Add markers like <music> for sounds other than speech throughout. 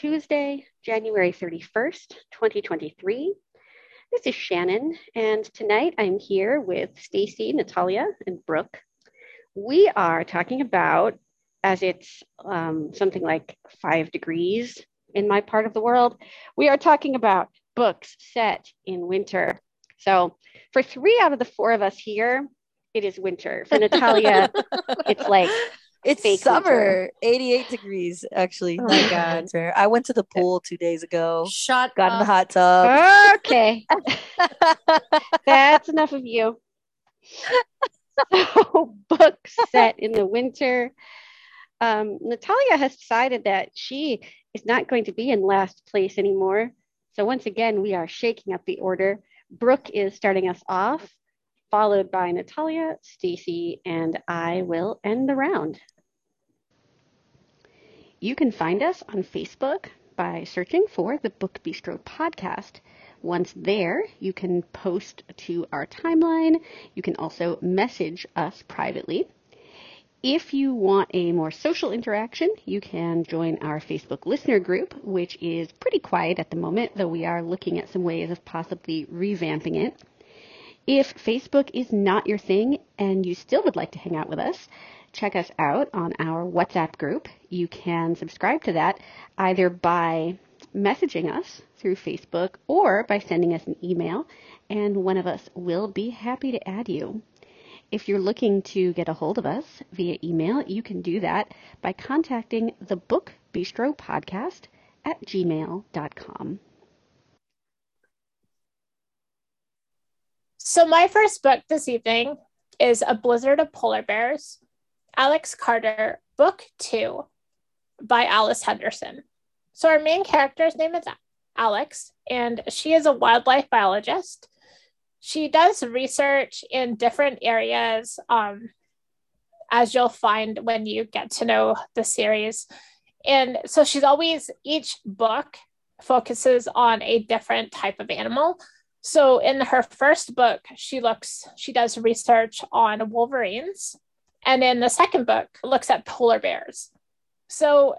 Tuesday, January 31st, 2023. This is Shannon, and tonight I'm here with Stacy, Natalia, and Brooke. We are talking about, as it's um, something like five degrees in my part of the world, we are talking about books set in winter. So, for three out of the four of us here, it is winter. For Natalia, <laughs> it's like It's Fake summer, 88 degrees actually. Oh my God. <laughs> winter. I went to the pool two days ago. Shut Got in the hot tub. okay. <laughs> That's enough of you. So, <laughs> books set in the winter. Um, Natalia has decided that she is not going to be in last place anymore. So, once again, we are shaking up the order. Brooke is starting us off, followed by Natalia, Stacy, and I will end the round. You can find us on Facebook by searching for the Book Bistro podcast. Once there, you can post to our timeline. You can also message us privately. If you want a more social interaction, you can join our Facebook listener group, which is pretty quiet at the moment, though we are looking at some ways of possibly revamping it. If Facebook is not your thing and you still would like to hang out with us, check us out on our WhatsApp group. You can subscribe to that either by messaging us through Facebook or by sending us an email, and one of us will be happy to add you. If you're looking to get a hold of us via email, you can do that by contacting the Book Bistro Podcast at gmail.com. So my first book this evening is A Blizzard of Polar Bears, Alex Carter, Book Two by Alice Henderson. So our main character's name is Alex, and she is a wildlife biologist. She does research in different areas, um, as you'll find when you get to know the series. And so she's always, each book focuses on a different type of animal. So in her first book, she looks, she does research on wolverines. And in the second book, looks at polar bears. So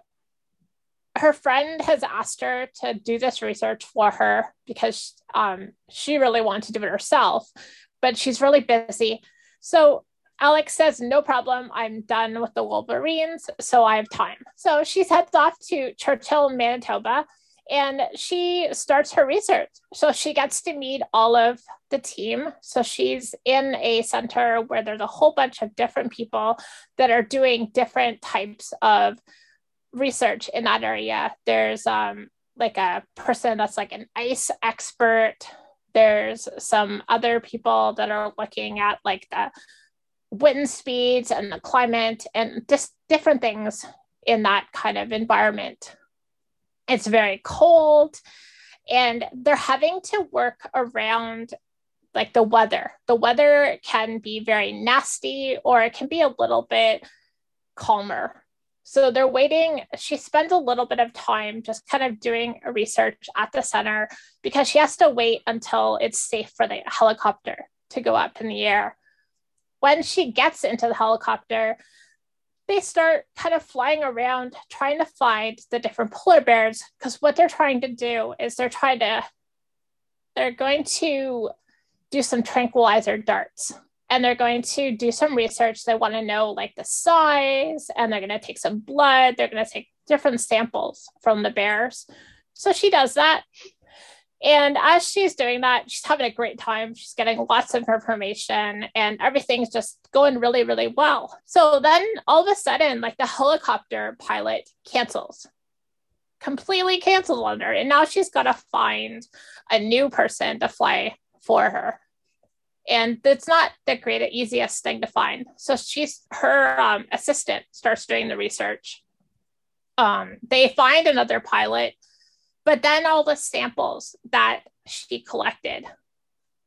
her friend has asked her to do this research for her because um, she really wanted to do it herself, but she's really busy. So Alex says, No problem. I'm done with the Wolverines, so I have time. So she heads off to Churchill, Manitoba, and she starts her research. So she gets to meet all of the team. So she's in a center where there's a whole bunch of different people that are doing different types of research in that area. There's um like a person that's like an ice expert. There's some other people that are looking at like the wind speeds and the climate and just different things in that kind of environment. It's very cold and they're having to work around like the weather. The weather can be very nasty or it can be a little bit calmer. So they're waiting. She spends a little bit of time just kind of doing research at the center because she has to wait until it's safe for the helicopter to go up in the air. When she gets into the helicopter, they start kind of flying around trying to find the different polar bears because what they're trying to do is they're trying to they're going to do some tranquilizer darts. And they're going to do some research. They want to know like the size and they're going to take some blood. They're going to take different samples from the bears. So she does that and as she's doing that she's having a great time. She's getting lots of information and everything's just going really really well. So then all of a sudden like the helicopter pilot cancels. Completely cancels on her. And now she's got to find a new person to fly for her. And it's not the great easiest thing to find. So she's her um, assistant starts doing the research. Um, they find another pilot But then all the samples that she collected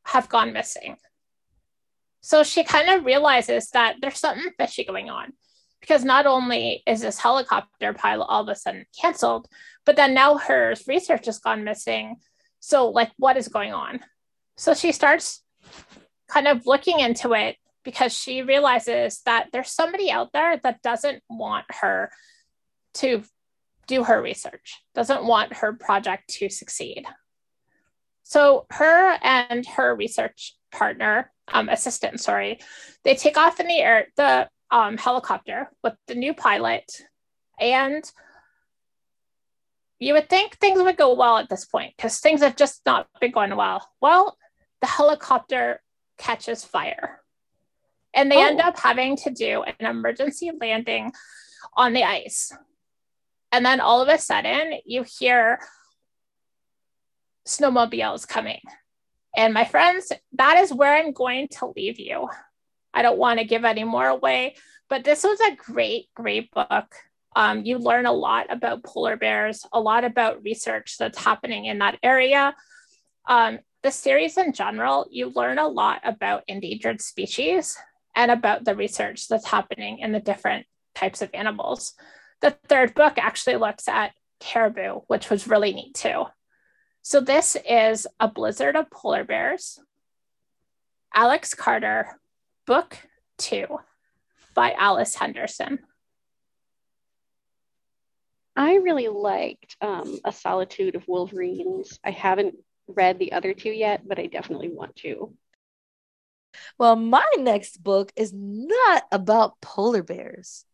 have gone missing. So she kind of realizes that there's something fishy going on because not only is this helicopter pilot all of a sudden canceled, but then now her research has gone missing. So, like, what is going on? So she starts kind of looking into it because she realizes that there's somebody out there that doesn't want her to do her research, doesn't want her project to succeed. So her and her research partner, um, assistant, sorry, they take off in the air, the um, helicopter with the new pilot, and you would think things would go well at this point because things have just not been going well. Well, the helicopter catches fire, and they Oh. end up having to do an emergency landing on the ice. And then all of a sudden, you hear snowmobiles coming. And my friends, that is where I'm going to leave you. I don't want to give any more away, but this was a great, great book. Um, you learn a lot about polar bears, a lot about research that's happening in that area. Um, the series in general, you learn a lot about endangered species and about the research that's happening in the different types of animals. The third book actually looks at caribou, which was really neat too. So this is A Blizzard of Polar Bears, Alex Carter, Book Two by Alice Henderson. I really liked um, A Solitude of Wolverines. I haven't read the other two yet, but I definitely want to. Well, my next book is not about polar bears,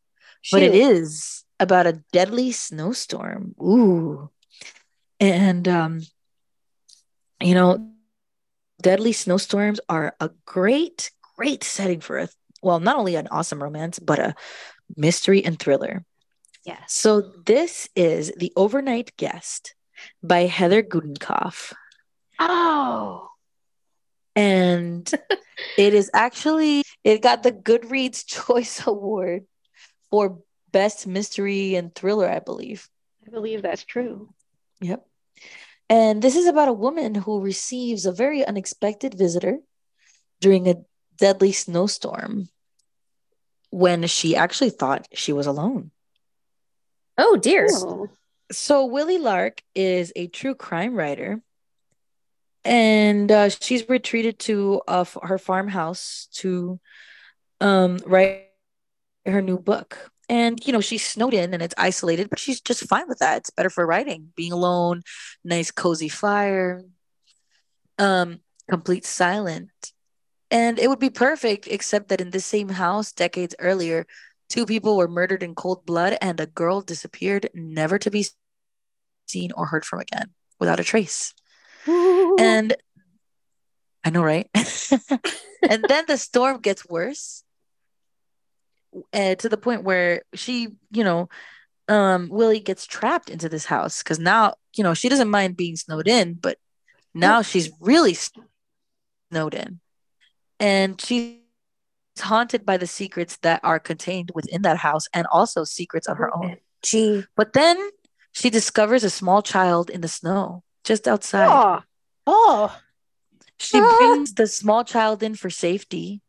but it Shoot. is about a deadly snowstorm. Ooh. And um you know, deadly snowstorms are a great great setting for a well, not only an awesome romance, but a mystery and thriller. Yeah. So this is The Overnight Guest by Heather Gudenkauf. Oh, And <laughs> it is actually it got the Goodreads <laughs> Choice Award for best mystery and thriller, I believe. I believe that's true. Yep. And this is about a woman who receives a very unexpected visitor during a deadly snowstorm when she actually thought she was alone. Oh dear. Oh. So Wylie Lark is a true crime writer, and uh, she's retreated to uh, her farmhouse to um, write her new book. And you know she's snowed in and it's isolated, but she's just fine with that. It's better for writing, being alone, nice cozy fire, um, complete silent, and it would be perfect. Except that in the same house, decades earlier, two people were murdered in cold blood, and a girl disappeared, never to be seen or heard from again, without a trace. <laughs> And I know, right? <laughs> and then the storm gets worse uh, to the point where she, you know, um, Wylie gets trapped into this house because now, you know, she doesn't mind being snowed in, but now she's really snowed in. And she's haunted by the secrets that are contained within that house and also secrets of her own. Gee. But then she discovers a small child in the snow just outside. Oh, Oh, She Ah. brings the small child in for safety.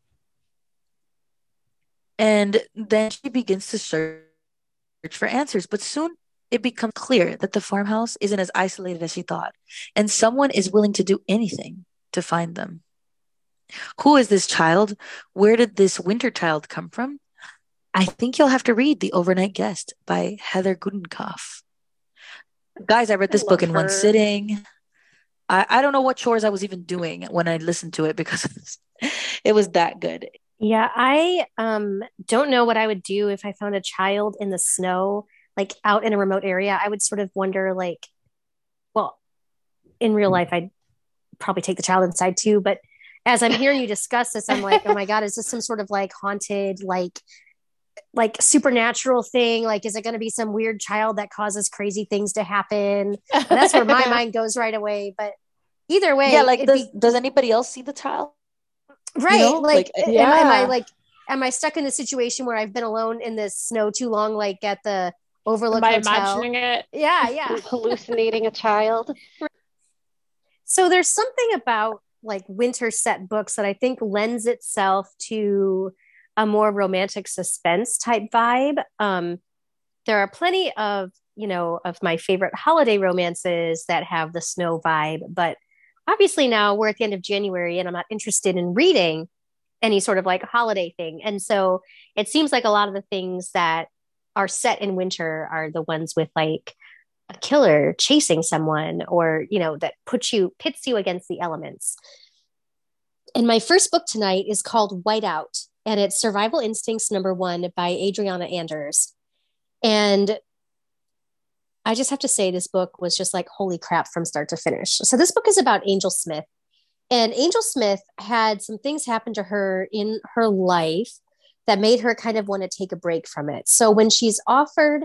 And then she begins to search for answers. But soon it becomes clear that the farmhouse isn't as isolated as she thought, and someone is willing to do anything to find them. Who is this child? Where did this winter child come from? I think you'll have to read The Overnight Guest by Heather Gudenkauf. Guys, I read I this book love in one sitting. I, I don't know what chores I was even doing when I listened to it because <laughs> it was that good. Yeah, I um don't know what I would do if I found a child in the snow, like out in a remote area. I would sort of wonder, like, well, in real life, I'd probably take the child inside too. But as I'm hearing you discuss this, I'm like, oh my God, is this some sort of like haunted, like like supernatural thing? Like, is it going to be some weird child that causes crazy things to happen? That's where my <laughs> mind goes right away. But either way, yeah, like does be- does anybody else see the child? Right know, like, like, am, am i Yeah. like am i stuck in the situation where i've been alone in this snow too long like at the Overlook Am I imagining it? Yeah, yeah. <laughs> hallucinating a child. So there's something about like winter set books that I think lends itself to a more romantic suspense type vibe. Um, there are plenty of you know of my favorite holiday romances that have the snow vibe, but obviously now we're at the end of January and I'm not interested in reading any sort of like holiday thing. And so it seems like a lot of the things that are set in winter are the ones with like a killer chasing someone or you know that puts you pits you against the elements and my first book tonight is called whiteout and it's survival instincts number one by adriana anders and i just have to say this book was just like holy crap from start to finish so this book is about angel smith and angel smith had some things happen to her in her life that made her kind of want to take a break from it so when she's offered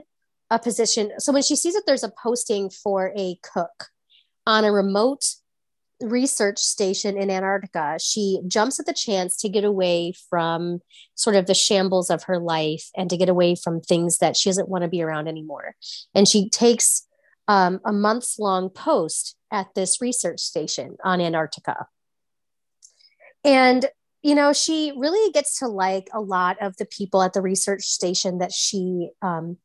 a position. So when she sees that there's a posting for a cook on a remote research station in Antarctica, she jumps at the chance to get away from sort of the shambles of her life and to get away from things that she doesn't want to be around anymore. And she takes um, a months long post at this research station on Antarctica. And you know, she really gets to like a lot of the people at the research station that she um,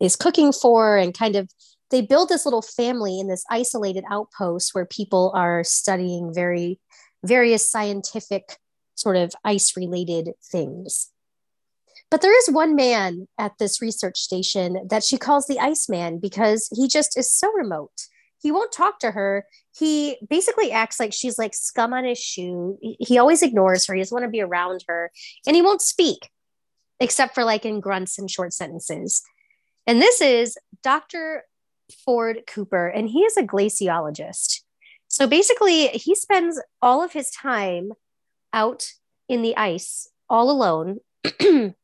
is cooking for and kind of they build this little family in this isolated outpost where people are studying very various scientific sort of ice related things. But there is one man at this research station that she calls the iceman because he just is so remote. He won't talk to her. He basically acts like she's like scum on his shoe. He always ignores her. He doesn't want to be around her. And he won't speak except for like in grunts and short sentences. And this is Dr. Ford Cooper, and he is a glaciologist. So basically, he spends all of his time out in the ice all alone. <clears throat>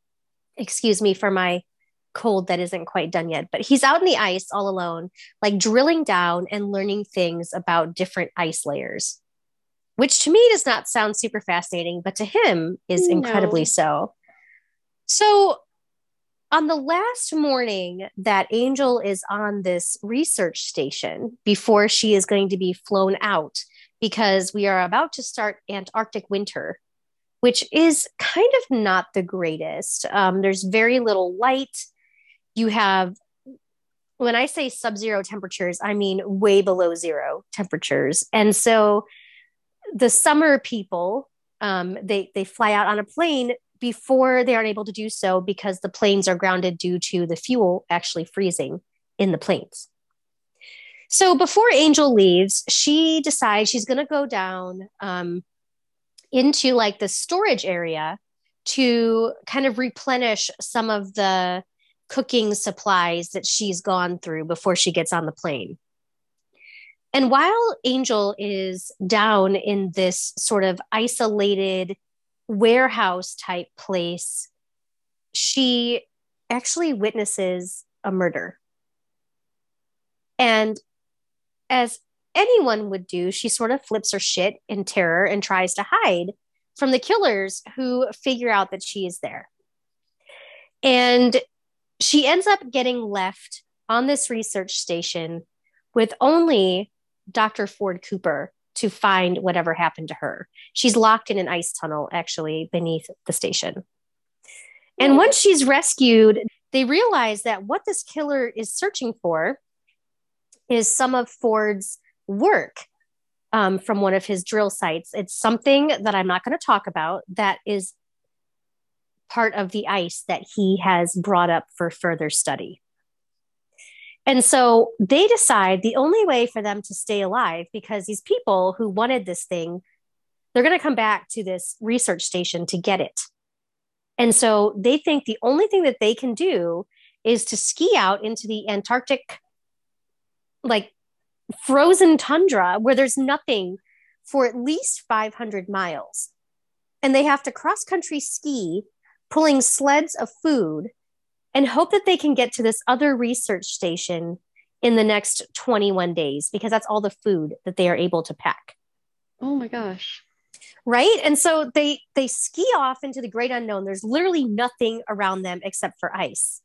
Excuse me for my cold that isn't quite done yet, but he's out in the ice all alone, like drilling down and learning things about different ice layers, which to me does not sound super fascinating, but to him is incredibly No. so. So on the last morning that Angel is on this research station before she is going to be flown out, because we are about to start Antarctic winter, which is kind of not the greatest. Um, there's very little light. You have, when I say sub zero temperatures, I mean way below zero temperatures. And so the summer people, um, they, they fly out on a plane before they aren't able to do so because the planes are grounded due to the fuel actually freezing in the planes. So before Angel leaves, she decides she's going to go down um, into like the storage area to kind of replenish some of the cooking supplies that she's gone through before she gets on the plane. And while Angel is down in this sort of isolated warehouse type place, she actually witnesses a murder. And as anyone would do, she sort of flips her shit in terror and tries to hide from the killers who figure out that she is there. And she ends up getting left on this research station with only Dr. Ford Cooper to find whatever happened to her. She's locked in an ice tunnel, actually, beneath the station. And once she's rescued, they realize that what this killer is searching for is some of Ford's work um, from one of his drill sites. It's something that I'm not going to talk about that is part of the ice that he has brought up for further study. And so they decide the only way for them to stay alive, because these people who wanted this thing, they're going to come back to this research station to get it. And so they think the only thing that they can do is to ski out into the Antarctic, like frozen tundra where there's nothing for at least 500 miles. And they have to cross country ski, pulling sleds of food and hope that they can get to this other research station in the next 21 days because that's all the food that they are able to pack Oh my gosh. right and so they they ski off into the great unknown there's literally nothing around them except for ice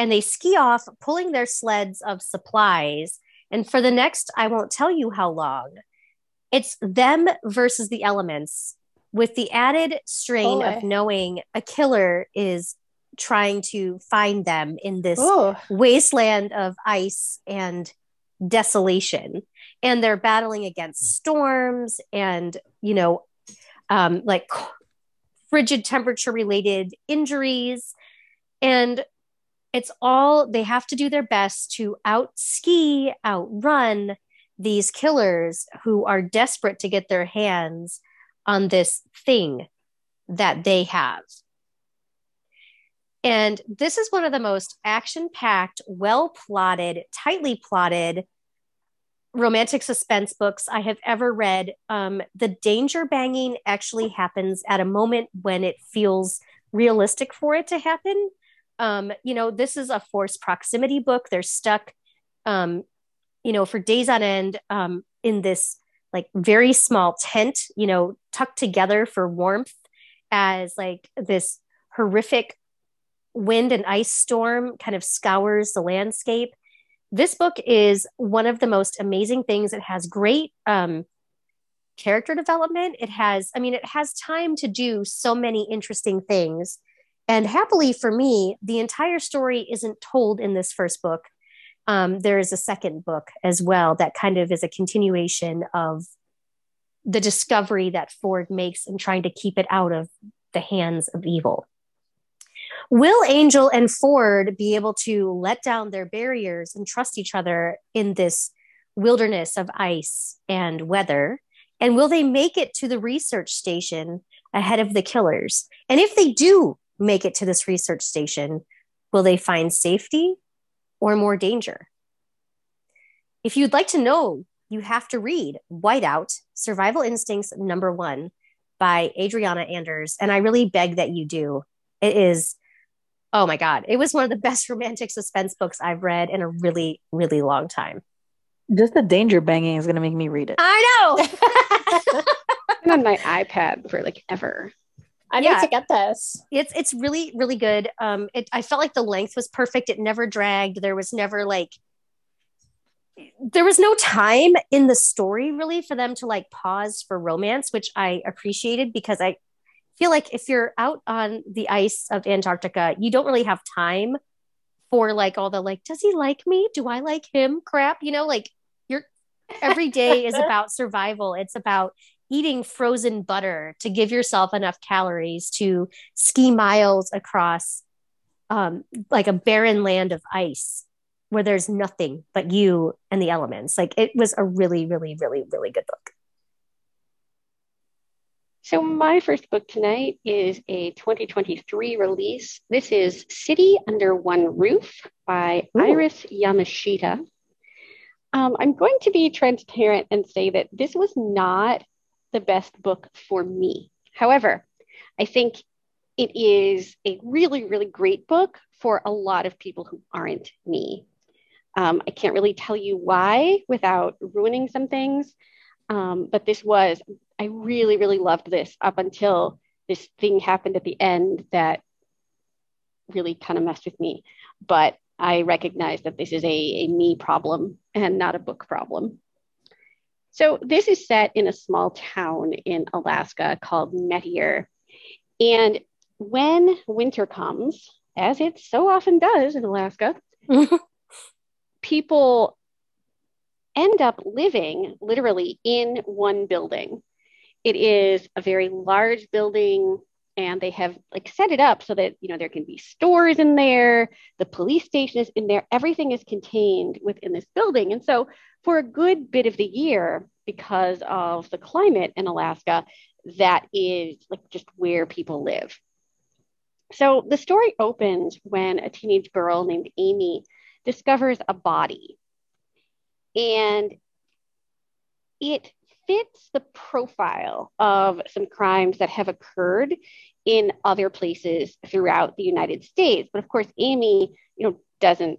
and they ski off, pulling their sleds of supplies. And for the next, I won't tell you how long, it's them versus the elements with the added strain Boy. of knowing a killer is trying to find them in this Ooh. wasteland of ice and desolation. And they're battling against storms and you know um, like frigid temperature related injuries. And it's all they have to do their best to out ski outrun these killers who are desperate to get their hands on this thing that they have and this is one of the most action packed, well plotted, tightly plotted romantic suspense books I have ever read. Um, the danger banging actually happens at a moment when it feels realistic for it to happen. Um, you know, this is a forced proximity book. They're stuck, um, you know, for days on end um, in this like very small tent, you know, tucked together for warmth as like this horrific wind and ice storm kind of scours the landscape. This book is one of the most amazing things. It has great um, character development. It has, I mean, it has time to do so many interesting things. And happily for me, the entire story isn't told in this first book. Um, there is a second book as well that kind of is a continuation of the discovery that Ford makes in trying to keep it out of the hands of evil. Will Angel and Ford be able to let down their barriers and trust each other in this wilderness of ice and weather? And will they make it to the research station ahead of the killers? And if they do make it to this research station, will they find safety or more danger? If you'd like to know, you have to read Whiteout Survival Instincts number one by Adriana Anders. And I really beg that you do. It is oh my god it was one of the best <laughs> romantic suspense books i've read in a really really long time Just the danger banging is gonna make me read it. i know <laughs> <laughs> been on my iPad for like ever. I Yeah. need to get this. it's it's really really good um it i felt like the length was perfect it never dragged there was never like there was no time in the story really for them to like pause for romance which i appreciated because i feel like if you're out on the ice of antarctica you don't really have time for like all the like does he like me do i like him crap you know like your every day is <laughs> about survival it's about eating frozen butter to give yourself enough calories to ski miles across um, like a barren land of ice where there's nothing but you and the elements. Like it was a really, really, really, really good book. So my first book tonight is a 2023 release. This is City Under One Roof by Ooh. Iris Yamashita. Um, I'm going to be transparent and say that this was not the best book for me. However, I think it is a really, really great book for a lot of people who aren't me. Um, I can't really tell you why without ruining some things, um, but this was, I really, really loved this up until this thing happened at the end that really kind of messed with me. But I recognize that this is a, a me problem and not a book problem. So this is set in a small town in Alaska called Mettier. And when winter comes, as it so often does in Alaska, <laughs> people end up living literally in one building. It is a very large building and they have like set it up so that you know there can be stores in there, the police station is in there, everything is contained within this building. And so for a good bit of the year because of the climate in Alaska, that is like just where people live. So the story opens when a teenage girl named Amy discovers a body. And it fits the profile of some crimes that have occurred in other places throughout the United States. But of course, Amy, you know, doesn't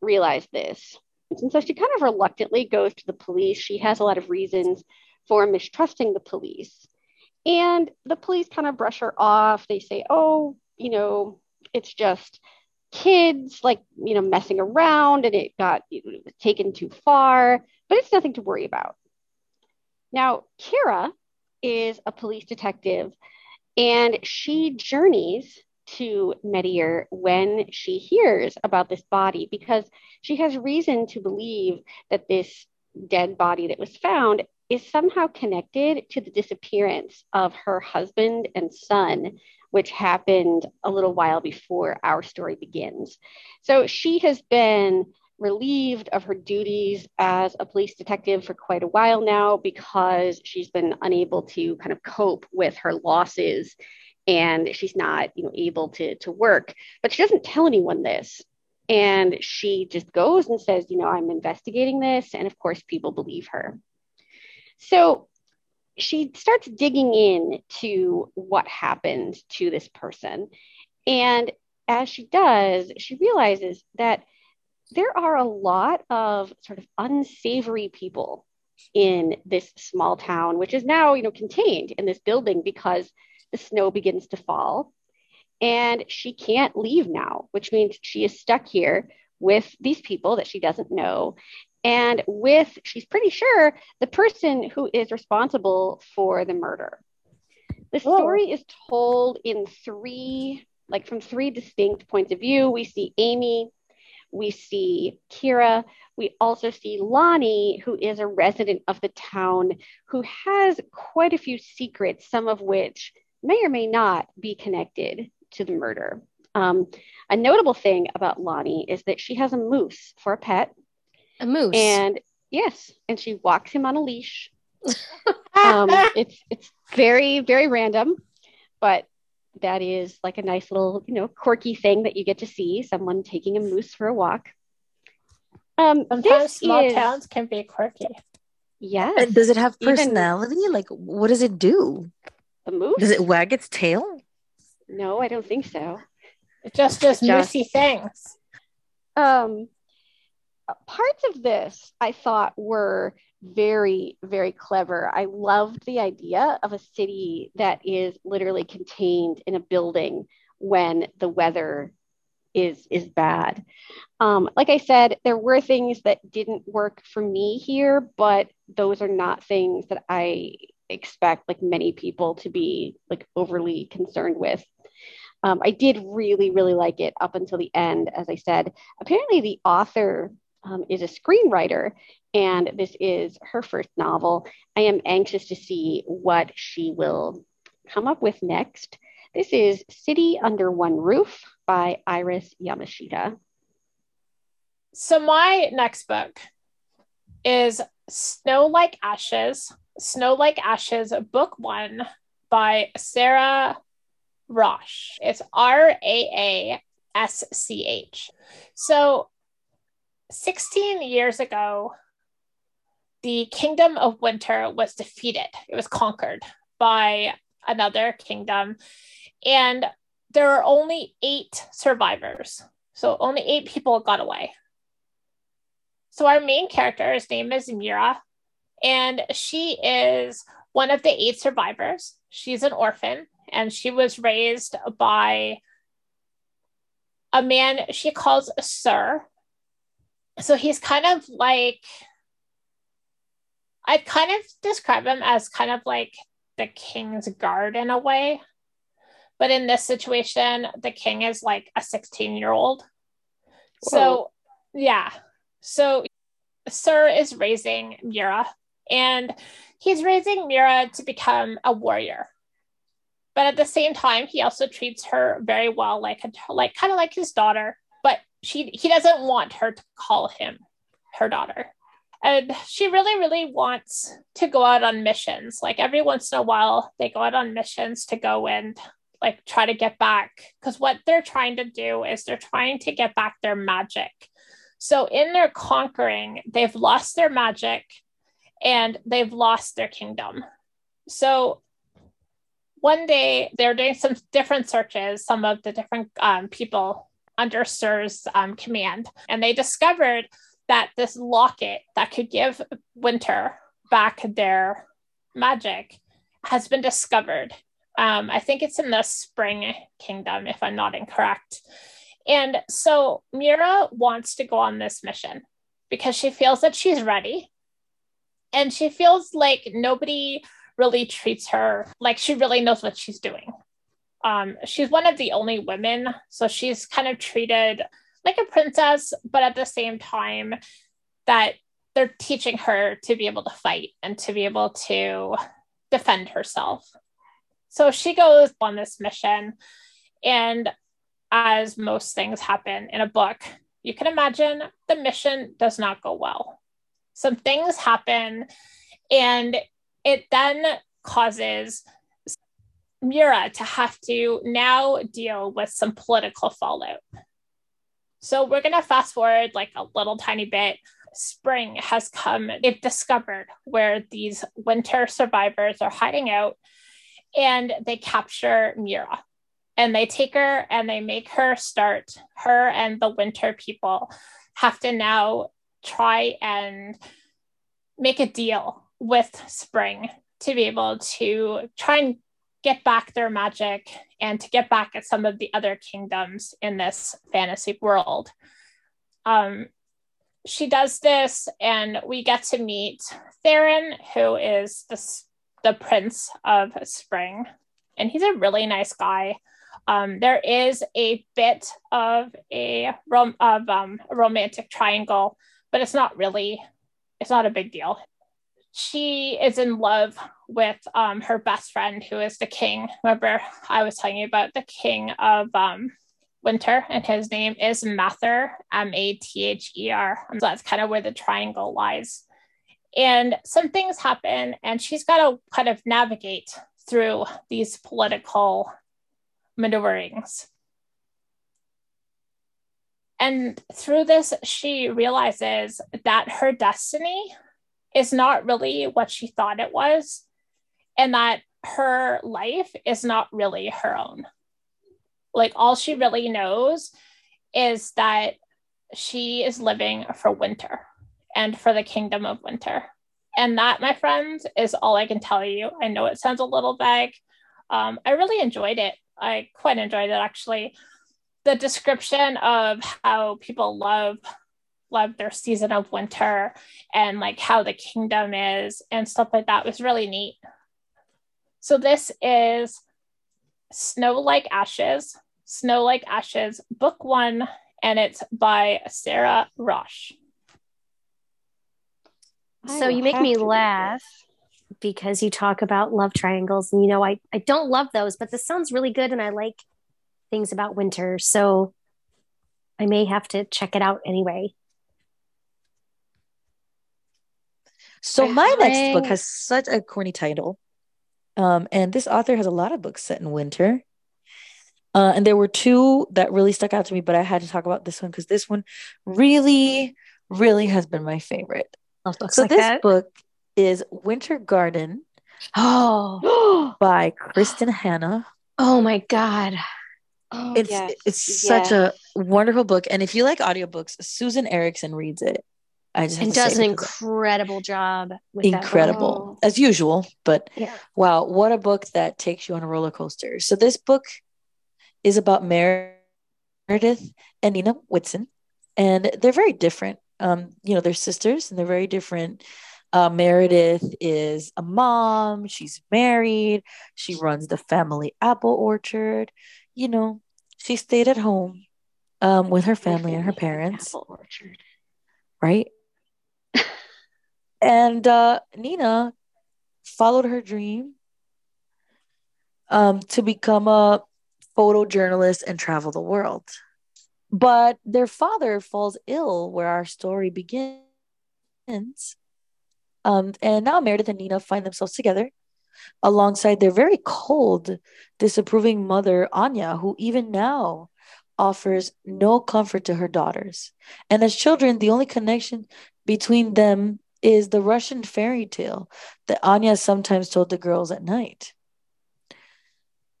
realize this. And so she kind of reluctantly goes to the police. She has a lot of reasons for mistrusting the police. And the police kind of brush her off. They say, oh, you know, it's just kids like you know messing around and it got it was taken too far but it's nothing to worry about. Now kira is a police detective and she journeys to Mettier when she hears about this body because she has reason to believe that this dead body that was found is somehow connected to the disappearance of her husband and son, which happened a little while before our story begins. So she has been relieved of her duties as a police detective for quite a while now because she's been unable to kind of cope with her losses and she's not you know able to to work. But she doesn't tell anyone this. And she just goes and says you know i'm investigating this. And of course people believe her. So she starts digging in to what happened to this person. And as she does she realizes that there are a lot of sort of unsavory people in this small town which is now you know contained in this building because the snow begins to fall. And she can't leave now, which means she is stuck here with these people that she doesn't know and with, she's pretty sure, the person who is responsible for the murder. The story is told in three, like from three distinct points of view. We see Amy, we see Kira, we also see Lonnie, who is a resident of the town who has quite a few secrets, some of which may or may not be connected to the murder. Um, a notable thing about Lonnie is that she has a moose for a pet, A moose. and yes, and she walks him on a leash. <laughs> um, it's it's very very random, but that is like a nice little you know quirky thing that you get to see someone taking a moose for a walk. Um, Sometimes this small is- towns can be quirky. Yes, And does it have Even- personality? Like, what does it do? the moose? Does it wag its tail? No, I don't think so. It just does Just- moosey things. um, parts of this I thought were very, very clever. I loved the idea of a city that is literally contained in a building when the weather is is bad. Um, like I said, there were things that didn't work for me here, but those are not things that I expect like many people to be like overly concerned with. Um, I did really, really like it up until the end, as I said. Apparently, the author um, is a screenwriter, and this is her first novel. I am anxious to see what she will come up with next. This is City Under One Roof by Iris Yamashita. So my next book is Snow Like Ashes, Snow Like Ashes, book one by Sara Raasch. It's R A A S C H. So 16 years ago, the kingdom of winter was defeated. It was conquered by another kingdom. And there are only eight survivors. So only eight people got away. So our main character's name is Meira, and she is one of the eight survivors. She's an orphan, and she was raised by a man she calls sir. So he's kind of like I kind of describe him as kind of like the king's guard in a way. But in this situation, the king is like a 16 year old. So, yeah. So, Sir is raising Meira, and he's raising Meira to become a warrior. But at the same time, he also treats her very well, like a, like kind of like his daughter. But she he doesn't want her to call him her daughter. And she really really wants to go out on missions. Like every once in a while they go out on missions to go and like try to get back because what they're trying to do is they're trying to get back their magic. So in their conquering they've lost their magic and they've lost their kingdom. So one day they're doing some different searches some of the different um, people under sir's um, command and they discovered that this locket that could give winter back their magic has been discovered. Um, I think it's in the Spring Kingdom, if I'm not incorrect. And so Meira wants to go on this mission because she feels that she's ready. And she feels like nobody really treats her like she really knows what she's doing. Um, she's one of the only women, so she's kind of treated like a princess, but at the same time, that they're teaching her to be able to fight and to be able to defend herself. So she goes on this mission, and as most things happen in a book, you can imagine the mission does not go well. Some things happen, and it then causes Meira to have to now deal with some political fallout. So we're going to fast forward like a little tiny bit. Spring has come. They've discovered where these winter survivors are hiding out and they capture Meira and they take her and they make her start her and the winter people have to now try and make a deal with spring to be able to try and get back their magic and to get back at some of the other kingdoms in this fantasy world um, she does this and we get to meet theron who is the, the prince of spring and he's a really nice guy um, there is a bit of a rom- of um, a romantic triangle, but it's not really it's not a big deal. She is in love with um, her best friend, who is the king. Remember, I was telling you about the king of um, winter, and his name is Mather, M A T H E R. So that's kind of where the triangle lies. And some things happen, and she's got to kind of navigate through these political maneuverings. And through this, she realizes that her destiny is not really what she thought it was, and that her life is not really her own. Like, all she really knows is that she is living for winter and for the kingdom of winter. And that, my friends, is all I can tell you. I know it sounds a little vague. Um, I really enjoyed it. I quite enjoyed it actually. The description of how people love love their season of winter and like how the kingdom is and stuff like that was really neat. So this is Snow Like Ashes, Snow Like Ashes, book one, and it's by Sara Raasch. So you make me laugh because you talk about love triangles and you know I I don't love those but this sounds really good and I like things about winter so I may have to check it out anyway. So my next book has such a corny title. Um, and this author has a lot of books set in winter. Uh, and there were two that really stuck out to me, but I had to talk about this one because this one really, really has been my favorite. so like this that. book is Winter Garden Oh, <gasps> by Kristin Hannah. oh my God. Oh, It's yes, it's such yes. a wonderful book, and if you like audiobooks, Susan Ericksen reads it. I just And does an incredible job with that incredible as usual. But Yeah. wow, what a book that takes you on a roller coaster. So this book is about Meredith and Nina Whitson, and they're very different. Um, you know, they're sisters, and they're very different. Uh, Meredith is a mom. She's married. She runs the family apple orchard. You know, she stayed at home um, with her family and her family had an parents, Apple orchard. right? And uh, Nina followed her dream um, to become a photojournalist and travel the world. But their father falls ill where our story begins. Um, and now Meredith and Nina find themselves together alongside their very cold, disapproving mother, Anya, who even now offers no comfort to her daughters. And as children, the only connection between them is the Russian fairy tale that Anya sometimes told the girls at night.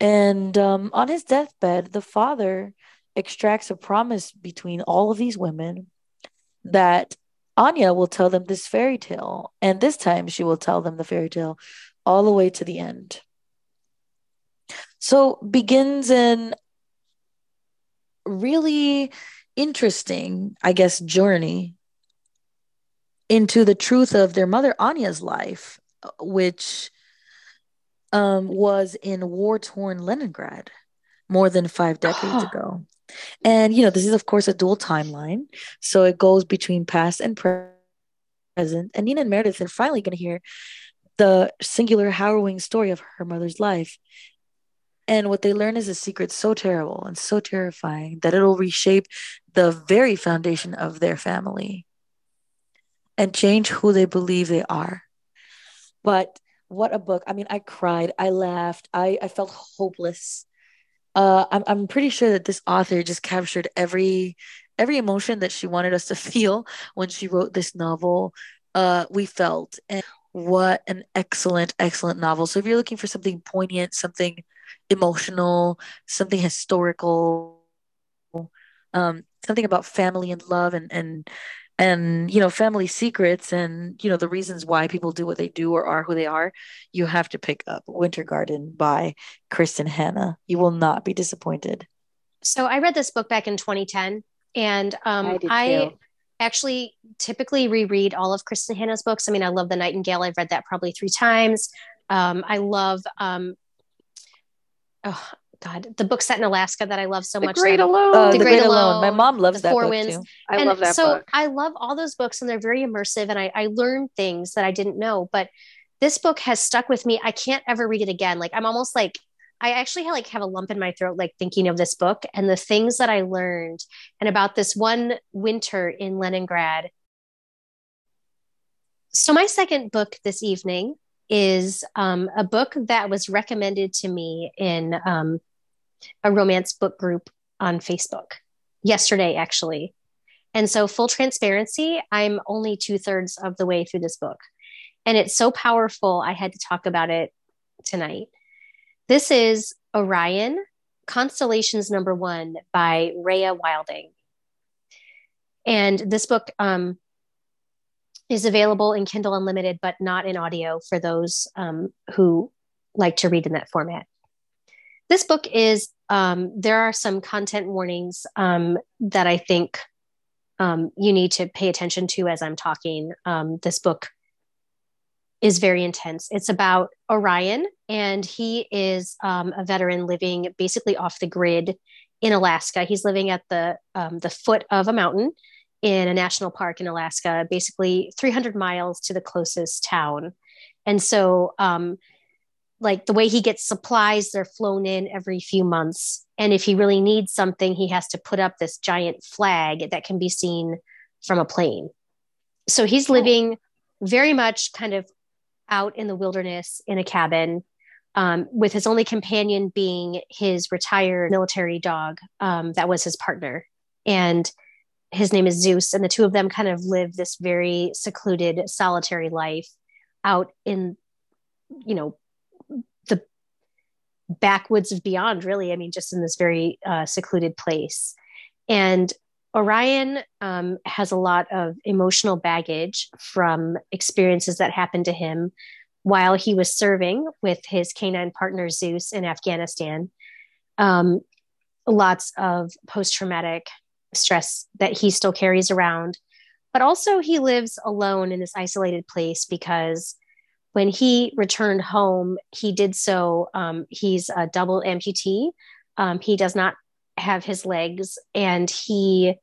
And um, on his deathbed, the father extracts a promise between all of these women that Anya will tell them this fairy tale. And this time she will tell them the fairy tale all the way to the end. So begins an really interesting, I guess, journey into the truth of their mother Anya's life, which um, was in war torn Leningrad more than five decades <gasps> ago. And, you know, this is, of course, a dual timeline. So it goes between past and present. And Nina and Meredith are finally going to hear the singular, harrowing story of her mother's life. And what they learn is a secret so terrible and so terrifying that it'll reshape the very foundation of their family and change who they believe they are. But what a book. I mean, I cried, I laughed, I, I felt hopeless. Uh, I'm, I'm pretty sure that this author just captured every every emotion that she wanted us to <laughs> feel when she wrote this novel. Uh, we felt and what an excellent, excellent novel. So if you're looking for something poignant, something emotional, something historical, um, something about family and love and and and you know family secrets and you know the reasons why people do what they do or are who they are you have to pick up winter garden by kristin hannah. You will not be disappointed. So i read this book back in 2010 and um, I, I actually typically reread all of kristin hannah's books. I mean i love the nightingale. I've read that probably three times. Um, i love um, oh, God, the book set in Alaska that I love so much. the much. Great that, Alone. Uh, the, the, Great, Alone. Alone. My mom loves that Four book Winds. too. I and love that so book. I love all those books, and they're very immersive, and I, I learned things that I didn't know. But this book has stuck with me. I can't ever read it again. Like I'm almost like I actually have, like have a lump in my throat, like thinking of this book and the things that I learned, and about this one winter in Leningrad. So my second book this evening is um, a book that was recommended to me in um, a romance book group on Facebook yesterday, actually. And so, full transparency, I'm only two thirds of the way through this book. And it's so powerful, I had to talk about it tonight. This is Orion, Constellations Number One by Raya Wilding. And this book um, is available in Kindle Unlimited, but not in audio for those um, who like to read in that format. This book is, um, there are some content warnings um, that I think um, you need to pay attention to as I'm talking. Um, this book is very intense. It's about Orion, and he is um, a veteran living basically off the grid in Alaska. He's living at the um, the foot of a mountain in a national park in Alaska, basically 300 miles to the closest town. And so like the way he gets supplies they're flown in every few months. And if he really needs something he has to put up this giant flag that can be seen from a plane. So he's living very much kind of out in the wilderness in a cabin um, with his only companion being his retired military dog um, that was his partner. And his name is zeus and the two of them kind of live this very secluded solitary life out in you know backwoods of beyond really i mean just in this very uh, secluded place. And orion um, has a lot of emotional baggage from experiences that happened to him while he was serving with his canine partner zeus in afghanistan. Um, lots of post-traumatic stress that he still carries around. But also he lives alone in this isolated place because when he returned home, he did so. Um, he's a double amputee. Um, he does not have his legs, and he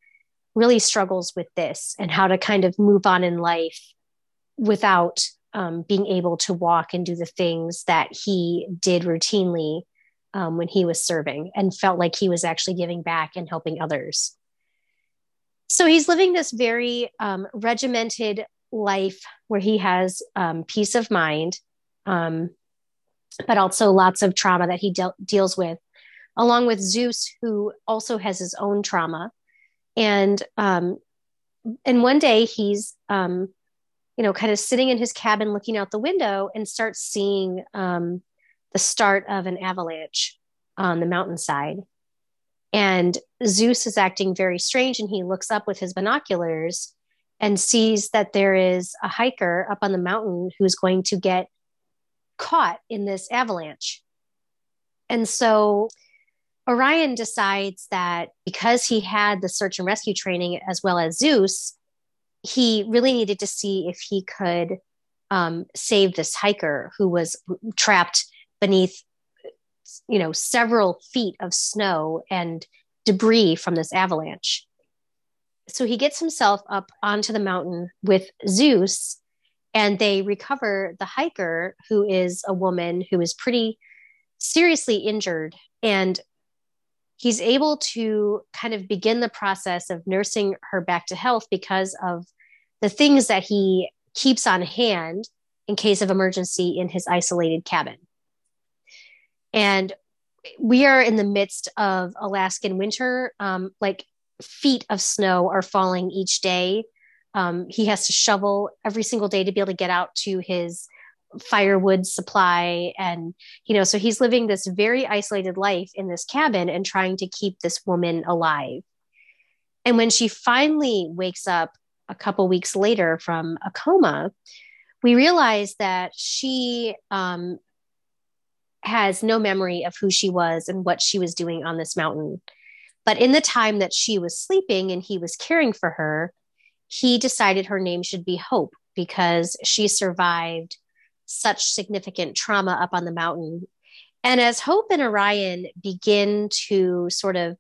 really struggles with this and how to kind of move on in life without um, being able to walk and do the things that he did routinely um, when he was serving and felt like he was actually giving back and helping others. So he's living this very um, regimented life where he has um, peace of mind, um, but also lots of trauma that he de- deals with, along with Zeus, who also has his own trauma. And um, and one day he's um, you know kind of sitting in his cabin looking out the window and starts seeing um, the start of an avalanche on the mountainside. And Zeus is acting very strange, and he looks up with his binoculars and sees that there is a hiker up on the mountain who's going to get caught in this avalanche. And so Orion decides that because he had the search and rescue training as well as Zeus, he really needed to see if he could um, save this hiker who was trapped beneath, you know, several feet of snow and debris from this avalanche. So he gets himself up onto the mountain with Zeus, and they recover the hiker, who is a woman who is pretty seriously injured. And he's able to kind of begin the process of nursing her back to health because of the things that he keeps on hand in case of emergency in his isolated cabin. And we are in the midst of Alaskan winter. Um, like feet of snow are falling each day. Um, he has to shovel every single day to be able to get out to his firewood supply. And, you know, so he's living this very isolated life in this cabin and trying to keep this woman alive. And when she finally wakes up a couple weeks later from a coma, we realize that she um, has no memory of who she was and what she was doing on this mountain. But in the time that she was sleeping and he was caring for her, he decided her name should be Hope because she survived such significant trauma up on the mountain. And as Hope and Orion begin to sort of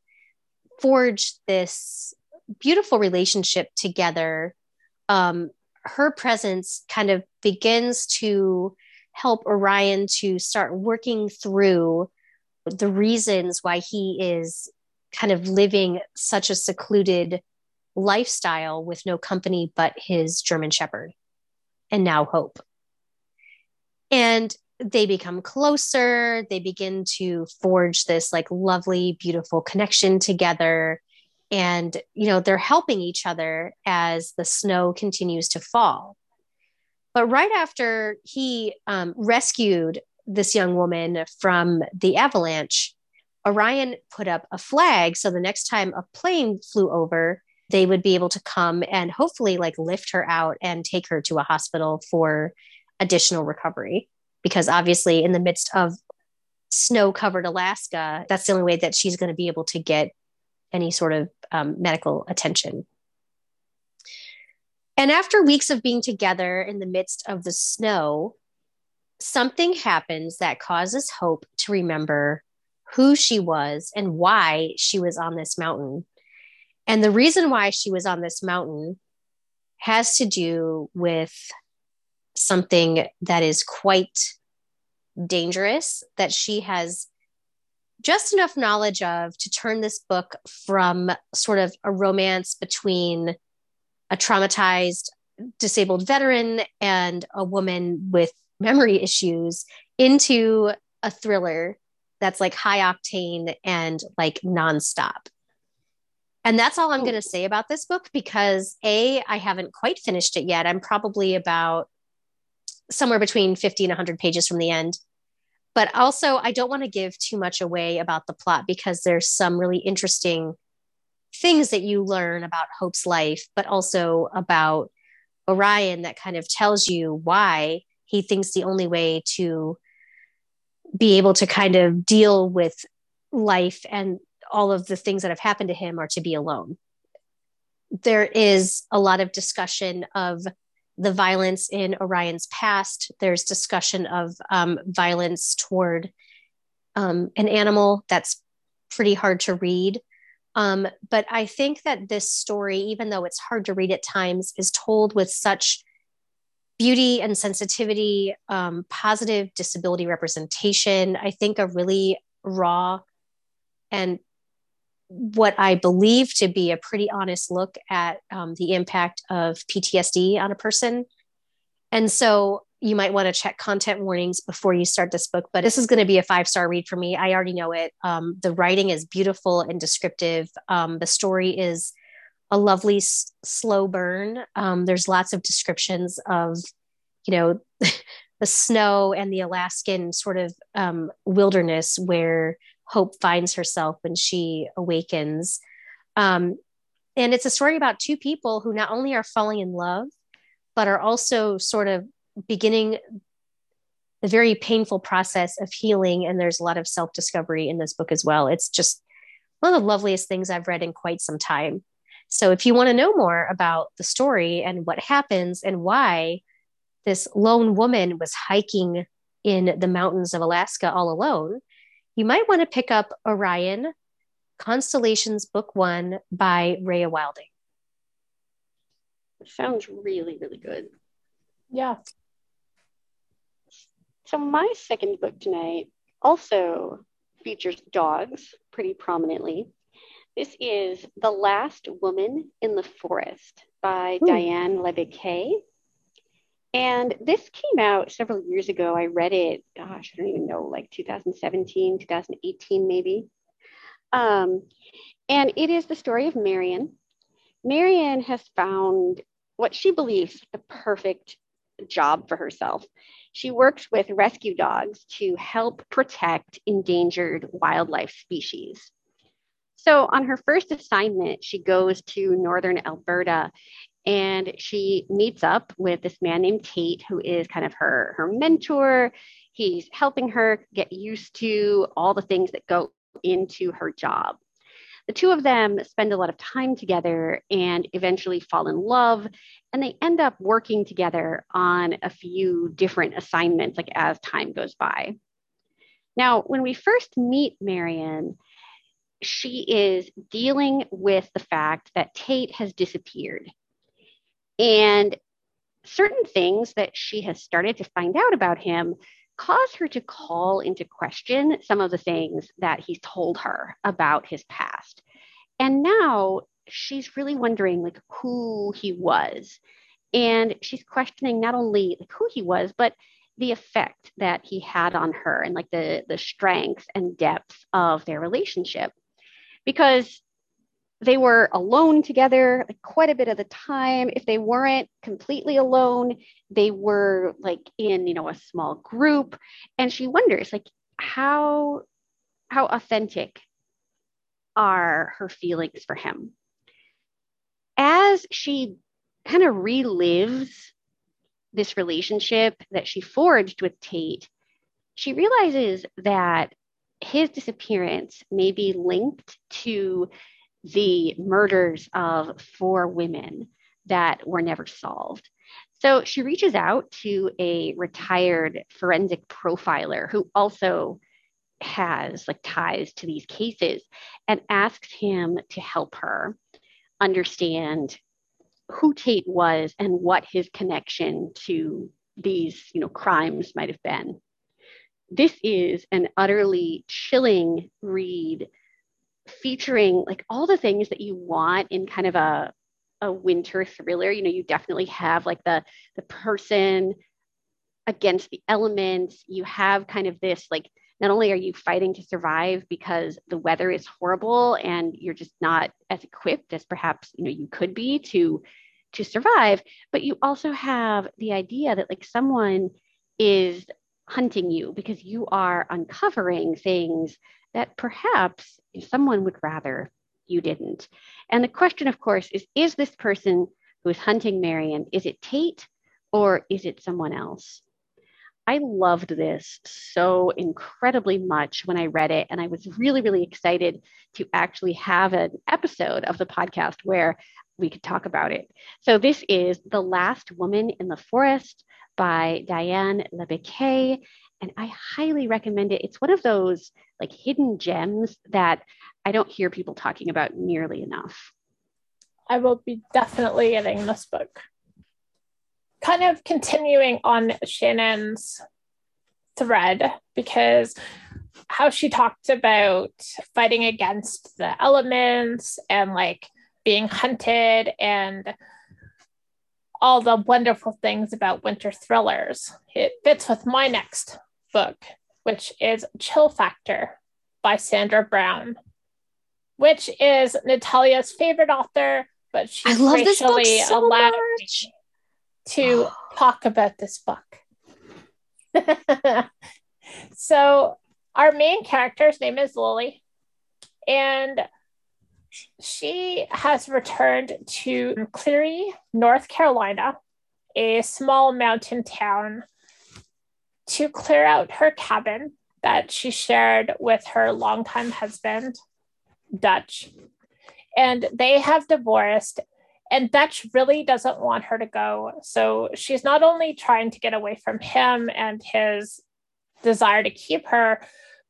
forge this beautiful relationship together, um, her presence kind of begins to help Orion to start working through the reasons why he is kind of living such a secluded lifestyle with no company but his German Shepherd and now Hope. And they become closer. They begin to forge this like lovely, beautiful connection together. And, you know, they're helping each other as the snow continues to fall. But right after he um, rescued this young woman from the avalanche, Orion put up a flag. So the next time a plane flew over, they would be able to come and hopefully like lift her out and take her to a hospital for additional recovery. Because obviously, in the midst of snow covered Alaska, that's the only way that she's going to be able to get any sort of um, medical attention. And after weeks of being together in the midst of the snow, something happens that causes Hope to remember who she was and why she was on this mountain. And the reason why she was on this mountain has to do with something that is quite dangerous that she has just enough knowledge of to turn this book from sort of a romance between a traumatized disabled veteran and a woman with memory issues into a thriller that's like high octane and like nonstop. And that's all I'm going to say about this book because A, I haven't quite finished it yet. I'm probably about somewhere between 50 and 100 pages from the end. But also, I don't want to give too much away about the plot because there's some really interesting things that you learn about Hope's life, but also about Orion that kind of tells you why he thinks the only way to be able to kind of deal with life and all of the things that have happened to him are to be alone. There is a lot of discussion of the violence in Orion's past. There's discussion of um, violence toward um, an animal that's pretty hard to read. Um, but I think that this story, even though it's hard to read at times, is told with such beauty and sensitivity, um, positive disability representation. I think a really raw and what I believe to be a pretty honest look at um, the impact of PTSD on a person. And so you might want to check content warnings before you start this book, but this is going to be a five star read for me. I already know it. Um, the writing is beautiful and descriptive. Um, the story is a lovely s- slow burn. Um, there's lots of descriptions of, you know, <laughs> the snow and the Alaskan sort of um, wilderness where Hope finds herself when she awakens. Um, and it's a story about two people who not only are falling in love, but are also sort of beginning the very painful process of healing. And there's a lot of self discovery in this book as well. It's just one of the loveliest things I've read in quite some time. So if you want to know more about the story and what happens and why this lone woman was hiking in the mountains of Alaska all alone, you might want to pick up Orion Constellations Book One by Raya Wilding. Sounds really, really good. Yeah. So, my second book tonight also features dogs pretty prominently. This is The Last Woman in the Forest by Ooh. Diane Les Becquets. And this came out several years ago. I read it, gosh, I don't even know, like 2017, 2018, maybe. Um, and it is the story of Marion. Marion has found what she believes the perfect job for herself. She works with rescue dogs to help protect endangered wildlife species. So, on her first assignment, she goes to northern Alberta and she meets up with this man named Tate, who is kind of her, her mentor. He's helping her get used to all the things that go into her job. The two of them spend a lot of time together and eventually fall in love, and they end up working together on a few different assignments, like as time goes by. Now, when we first meet Marion, she is dealing with the fact that Tate has disappeared. And certain things that she has started to find out about him cause her to call into question some of the things that he's told her about his past. And now she's really wondering like who he was. And she's questioning not only like who he was, but the effect that he had on her and like the the strength and depth of their relationship. Because they were alone together like, quite a bit of the time. If they weren't completely alone, they were like in, you know, a small group. And she wonders like how how authentic are her feelings for him. As she kind of relives this relationship that she forged with Tate, she realizes that his disappearance may be linked to the murders of four women that were never solved. So she reaches out to a retired forensic profiler who also has like ties to these cases and asks him to help her understand who Tate was and what his connection to these, you know, crimes might have been. This is an utterly chilling read featuring like all the things that you want in kind of a a winter thriller. You know you definitely have like the the person against the elements. You have kind of this like not only are you fighting to survive because the weather is horrible and you're just not as equipped as perhaps you know you could be to to survive but you also have the idea that like someone is hunting you because you are uncovering things that perhaps someone would rather you didn't. And the question, of course, is is this person who is hunting Marion, is it Tate or is it someone else? I loved this so incredibly much when I read it. And I was really, really excited to actually have an episode of the podcast where we could talk about it. So, this is The Last Woman in the Forest by Diane Les Becquets and I highly recommend it. It's one of those like hidden gems that I don't hear people talking about nearly enough. I will be definitely getting this book. Kind of continuing on Shannon's thread because how she talked about fighting against the elements and like being hunted and all the wonderful things about winter thrillers. It fits with my next book, which is Chill Factor by Sandra Brown, which is Natalia's favorite author, but she's graciously so allowed much. me to talk about this book. <laughs> so, our main character's name is Lily, and she has returned to Cleary, North Carolina, a small mountain town to clear out her cabin that she shared with her longtime husband, Dutch. And they have divorced, and Dutch really doesn't want her to go. So she's not only trying to get away from him and his desire to keep her,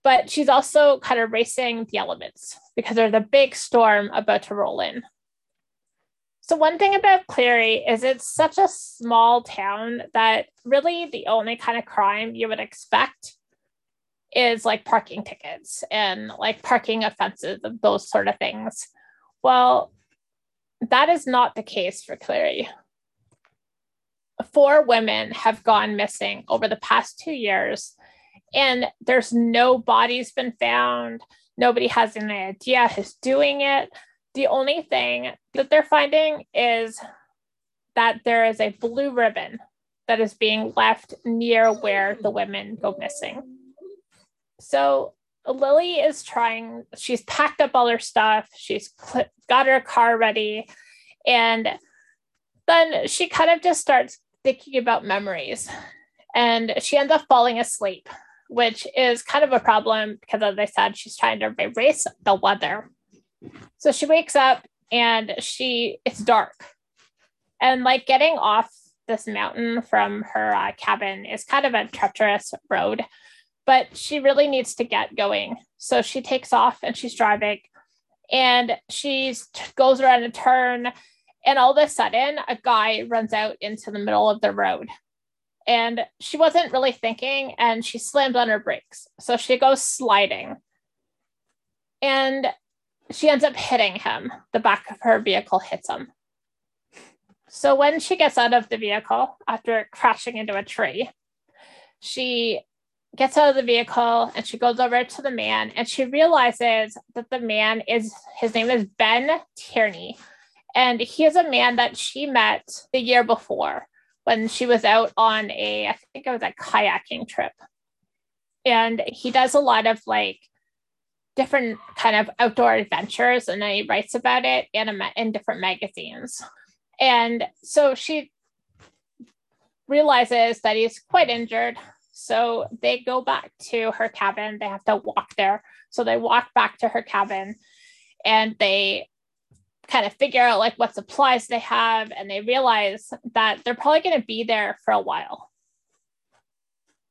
but she's also kind of racing the elements because there's a big storm about to roll in. So, one thing about Cleary is it's such a small town that really the only kind of crime you would expect is like parking tickets and like parking offenses and those sort of things. Well, that is not the case for Cleary. Four women have gone missing over the past two years, and there's no bodies been found. Nobody has any idea who's doing it. The only thing that they're finding is that there is a blue ribbon that is being left near where the women go missing. So Lily is trying, she's packed up all her stuff, she's got her car ready, and then she kind of just starts thinking about memories and she ends up falling asleep, which is kind of a problem because, as I said, she's trying to erase the weather. So she wakes up and she it's dark. And like getting off this mountain from her uh, cabin is kind of a treacherous road, but she really needs to get going. So she takes off and she's driving and she goes around a turn and all of a sudden a guy runs out into the middle of the road and she wasn't really thinking and she slammed on her brakes so she goes sliding and she ends up hitting him. The back of her vehicle hits him. So when she gets out of the vehicle after crashing into a tree, she gets out of the vehicle and she goes over to the man and she realizes that the man is his name is Ben Tierney. And he is a man that she met the year before when she was out on a, I think it was a kayaking trip. And he does a lot of like different kind of outdoor adventures and he writes about it in, a, in different magazines. And so she realizes that he's quite injured. So they go back to her cabin. They have to walk there. So they walk back to her cabin and they kind of figure out like what supplies they have and they realize that they're probably going to be there for a while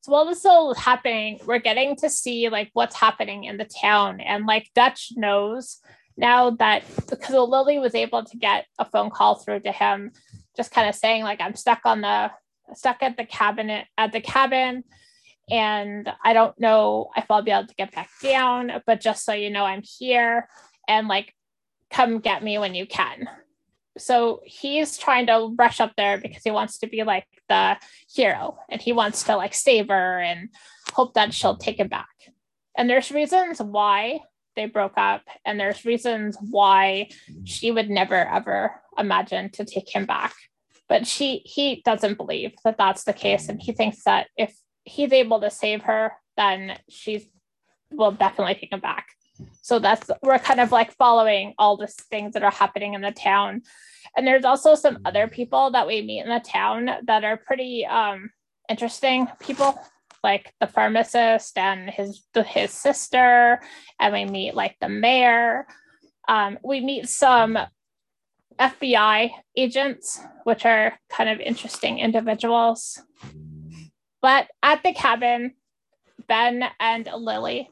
so while this is all happening, we're getting to see like what's happening in the town. And like Dutch knows now that because Lily was able to get a phone call through to him, just kind of saying, like, I'm stuck on the stuck at the cabinet at the cabin. And I don't know if I'll be able to get back down, but just so you know, I'm here and like come get me when you can so he's trying to rush up there because he wants to be like the hero and he wants to like save her and hope that she'll take him back. And there's reasons why they broke up and there's reasons why she would never ever imagine to take him back. But she he doesn't believe that that's the case and he thinks that if he's able to save her then she's will definitely take him back. So that's we're kind of like following all the things that are happening in the town. And there's also some other people that we meet in the town that are pretty um, interesting people, like the pharmacist and his his sister, and we meet like the mayor. Um, we meet some FBI agents, which are kind of interesting individuals. But at the cabin, Ben and Lily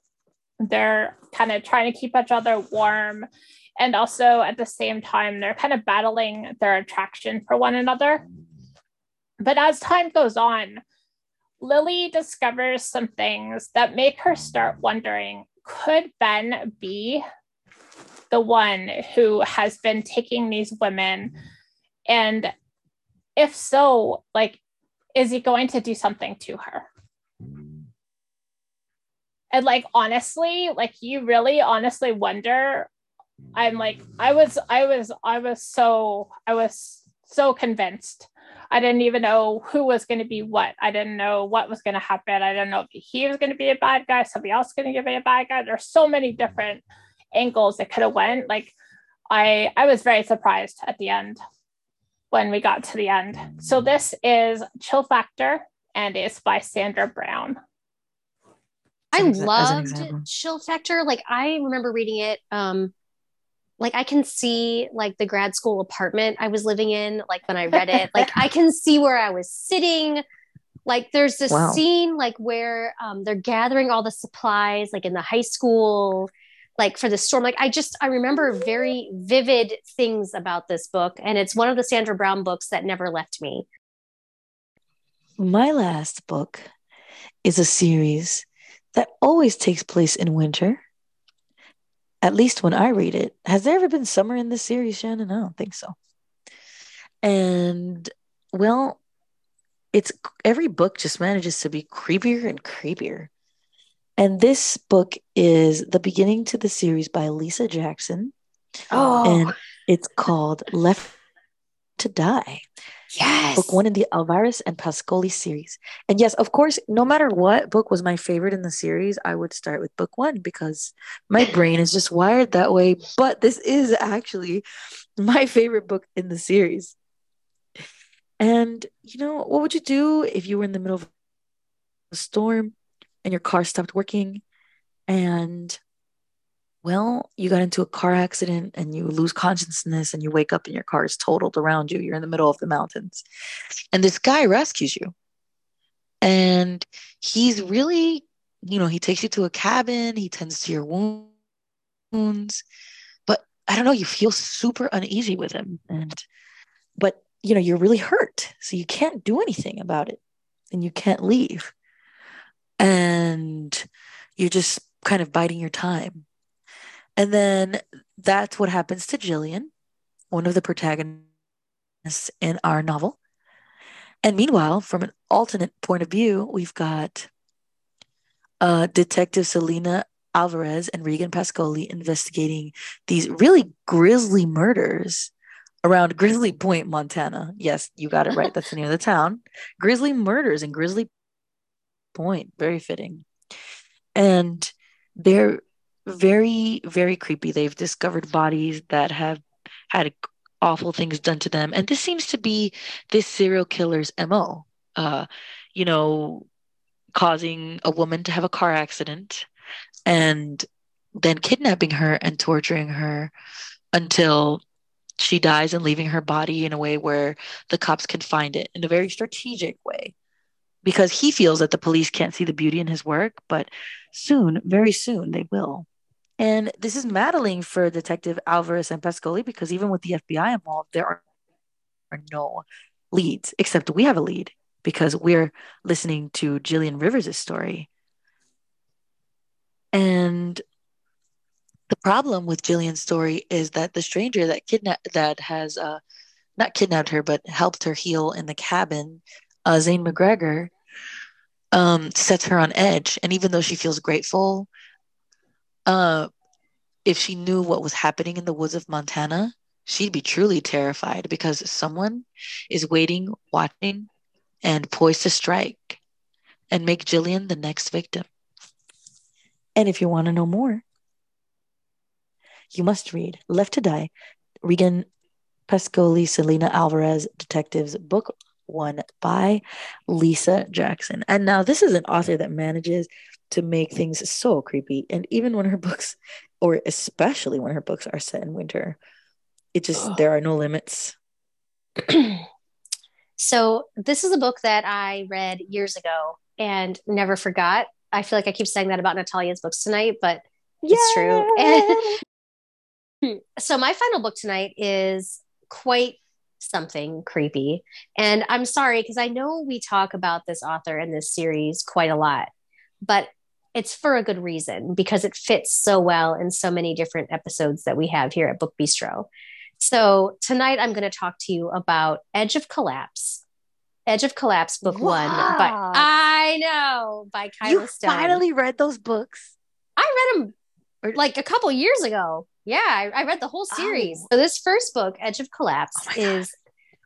they're kind of trying to keep each other warm. And also at the same time, they're kind of battling their attraction for one another. But as time goes on, Lily discovers some things that make her start wondering could Ben be the one who has been taking these women? And if so, like, is he going to do something to her? And like honestly like you really honestly wonder i'm like i was i was i was so i was so convinced. I didn't even know who was going to be what. I didn't know what was going to happen. I didn't know if he was going to be a bad guy somebody else going to be a bad guy. There's so many mm-hmm. different angles that could have went. Like i i was very surprised at the end when we got to the end. So this is chill factor and it's by Sandra Brown. I As an exa- as an loved example. Chill Factor. Like I remember reading it. Um, like I can see like the grad school apartment I was living in. Like when I read it, like I can see where I was sitting. Like there's this Wow. scene like where um, they're gathering all the supplies, like in the high school, like for the storm. Like I just I remember very vivid things about this book, and it's one of the Sandra Brown books that never left me. My last book is a series that always takes place in winter. At least when I read it. Has there ever been summer in this series, Shannon? I don't think so. And well, it's every book just manages to be creepier and creepier. And this book is the beginning to the series by Lisa Jackson, Oh and it's called Left to Die yes, book one in the Alvarez and Pescoli series. And yes, of course, no matter what book was my favorite in the series, I would start with book one because my brain is just wired that way. But this is actually my favorite book in the series. And you know, what would you do if you were in the middle of a storm and your car stopped working and well, you got into a car accident and you lose consciousness and you wake up and your car is totaled around you. You're in the middle of the mountains. And this guy rescues you. And he's really, you know, he takes you to a cabin, he tends to your wounds. But I don't know, you feel super uneasy with him. And, but, you know, you're really hurt. So you can't do anything about it and you can't leave. And you're just kind of biding your time. And then that's what happens to Jillian, one of the protagonists in our novel. And meanwhile, from an alternate point of view, we've got uh, Detective Selena Alvarez and Regan Pescoli investigating these really grisly murders around Grizzly Point, Montana. Yes, you got it right. That's the name of the town. Grizzly murders in Grizzly Point. Very fitting. And they're very, very creepy. They've discovered bodies that have had awful things done to them. And this seems to be this serial killer's MO. Uh, you know, causing a woman to have a car accident and then kidnapping her and torturing her until she dies and leaving her body in a way where the cops can find it in a very strategic way because he feels that the police can't see the beauty in his work, but soon, very soon, they will. And this is maddening for Detective Alvarez and Pescoli because even with the FBI involved, there are, are no leads, except we have a lead because we're listening to Jillian Rivers' story. And the problem with Jillian's story is that the stranger that kidnapped that has uh not kidnapped her but helped her heal in the cabin, uh, Zane McGregor, um, sets her on edge. And even though she feels grateful, uh, if she knew what was happening in the woods of Montana, she'd be truly terrified because someone is waiting, watching, and poised to strike and make Jillian the next victim. And if you want to know more, you must read Left to Die, Regan Pescoli, Selena Alvarez Detectives, Book One by Lisa Jackson. And now this is an author that manages to make things so creepy. And even when her books, or especially when her books are set in winter, it just, there are no limits. <clears throat> So this is a book that I read years ago and never forgot. I feel like I keep saying that about Natalia's books tonight, but it's true. <laughs> So my final book tonight is quite something creepy. And I'm sorry because I know we talk about this author in this series quite a lot, but it's for a good reason because it fits so well in so many different episodes that we have here at Book Bistro. So tonight I'm going to talk to you about Edge of Collapse. Edge of Collapse, book one. By I know by Kyla You Stone. finally read those books. I read them like a couple years ago. Yeah, I, I read the whole series. Oh. So this first book, Edge of Collapse, Oh is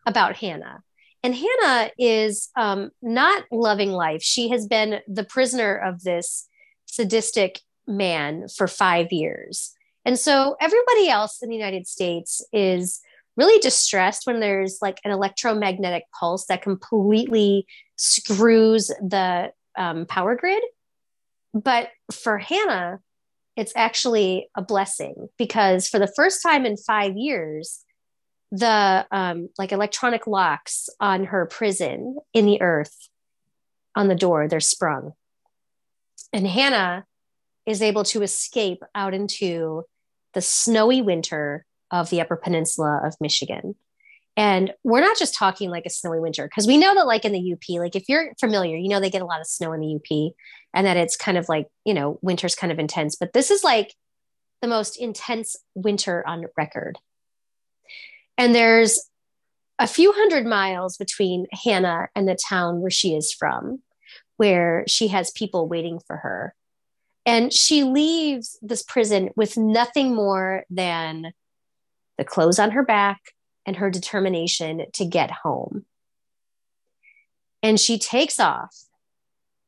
about Hannah. And Hannah is um, not loving life. She has been the prisoner of this sadistic man for five years. And so everybody else in the United States is really distressed when there's like an electromagnetic pulse that completely screws the um, power grid. But for Hannah, it's actually a blessing because for the first time in five years, the um, like electronic locks on her prison in the earth on the door they're sprung and hannah is able to escape out into the snowy winter of the upper peninsula of michigan. And we're not just talking like a snowy winter because we know that like in the up like if you're familiar you know they get a lot of snow in the up and that it's kind of like you know winter's kind of intense. But this is like the most intense winter on record. And there's a few hundred miles between Hannah and the town where she is from, where she has people waiting for her. And she leaves this prison with nothing more than the clothes on her back and her determination to get home. And she takes off.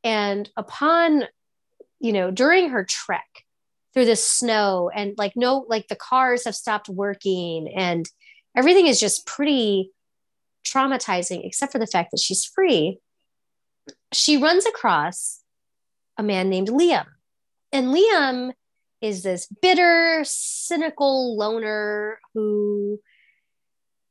And upon, you know, during her trek through the snow, and like, no, like the cars have stopped working and everything is just pretty traumatizing, except for the fact that she's free. She runs across a man named Liam. And Liam is this bitter, cynical loner who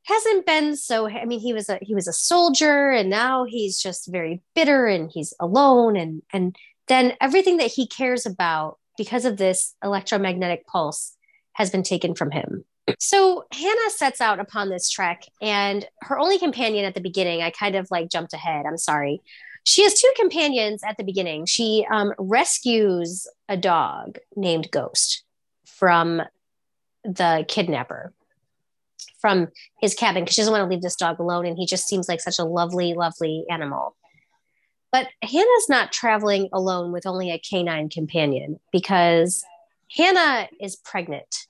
hasn't been so i mean he was a he was a soldier and now he's just very bitter and he's alone and and then everything that he cares about because of this electromagnetic pulse has been taken from him so Hannah sets out upon this trek, and her only companion at the beginning, I kind of like jumped ahead. I'm sorry. She has two companions at the beginning. She um, rescues a dog named Ghost from the kidnapper from his cabin because she doesn't want to leave this dog alone. And he just seems like such a lovely, lovely animal. But Hannah's not traveling alone with only a canine companion because Hannah is pregnant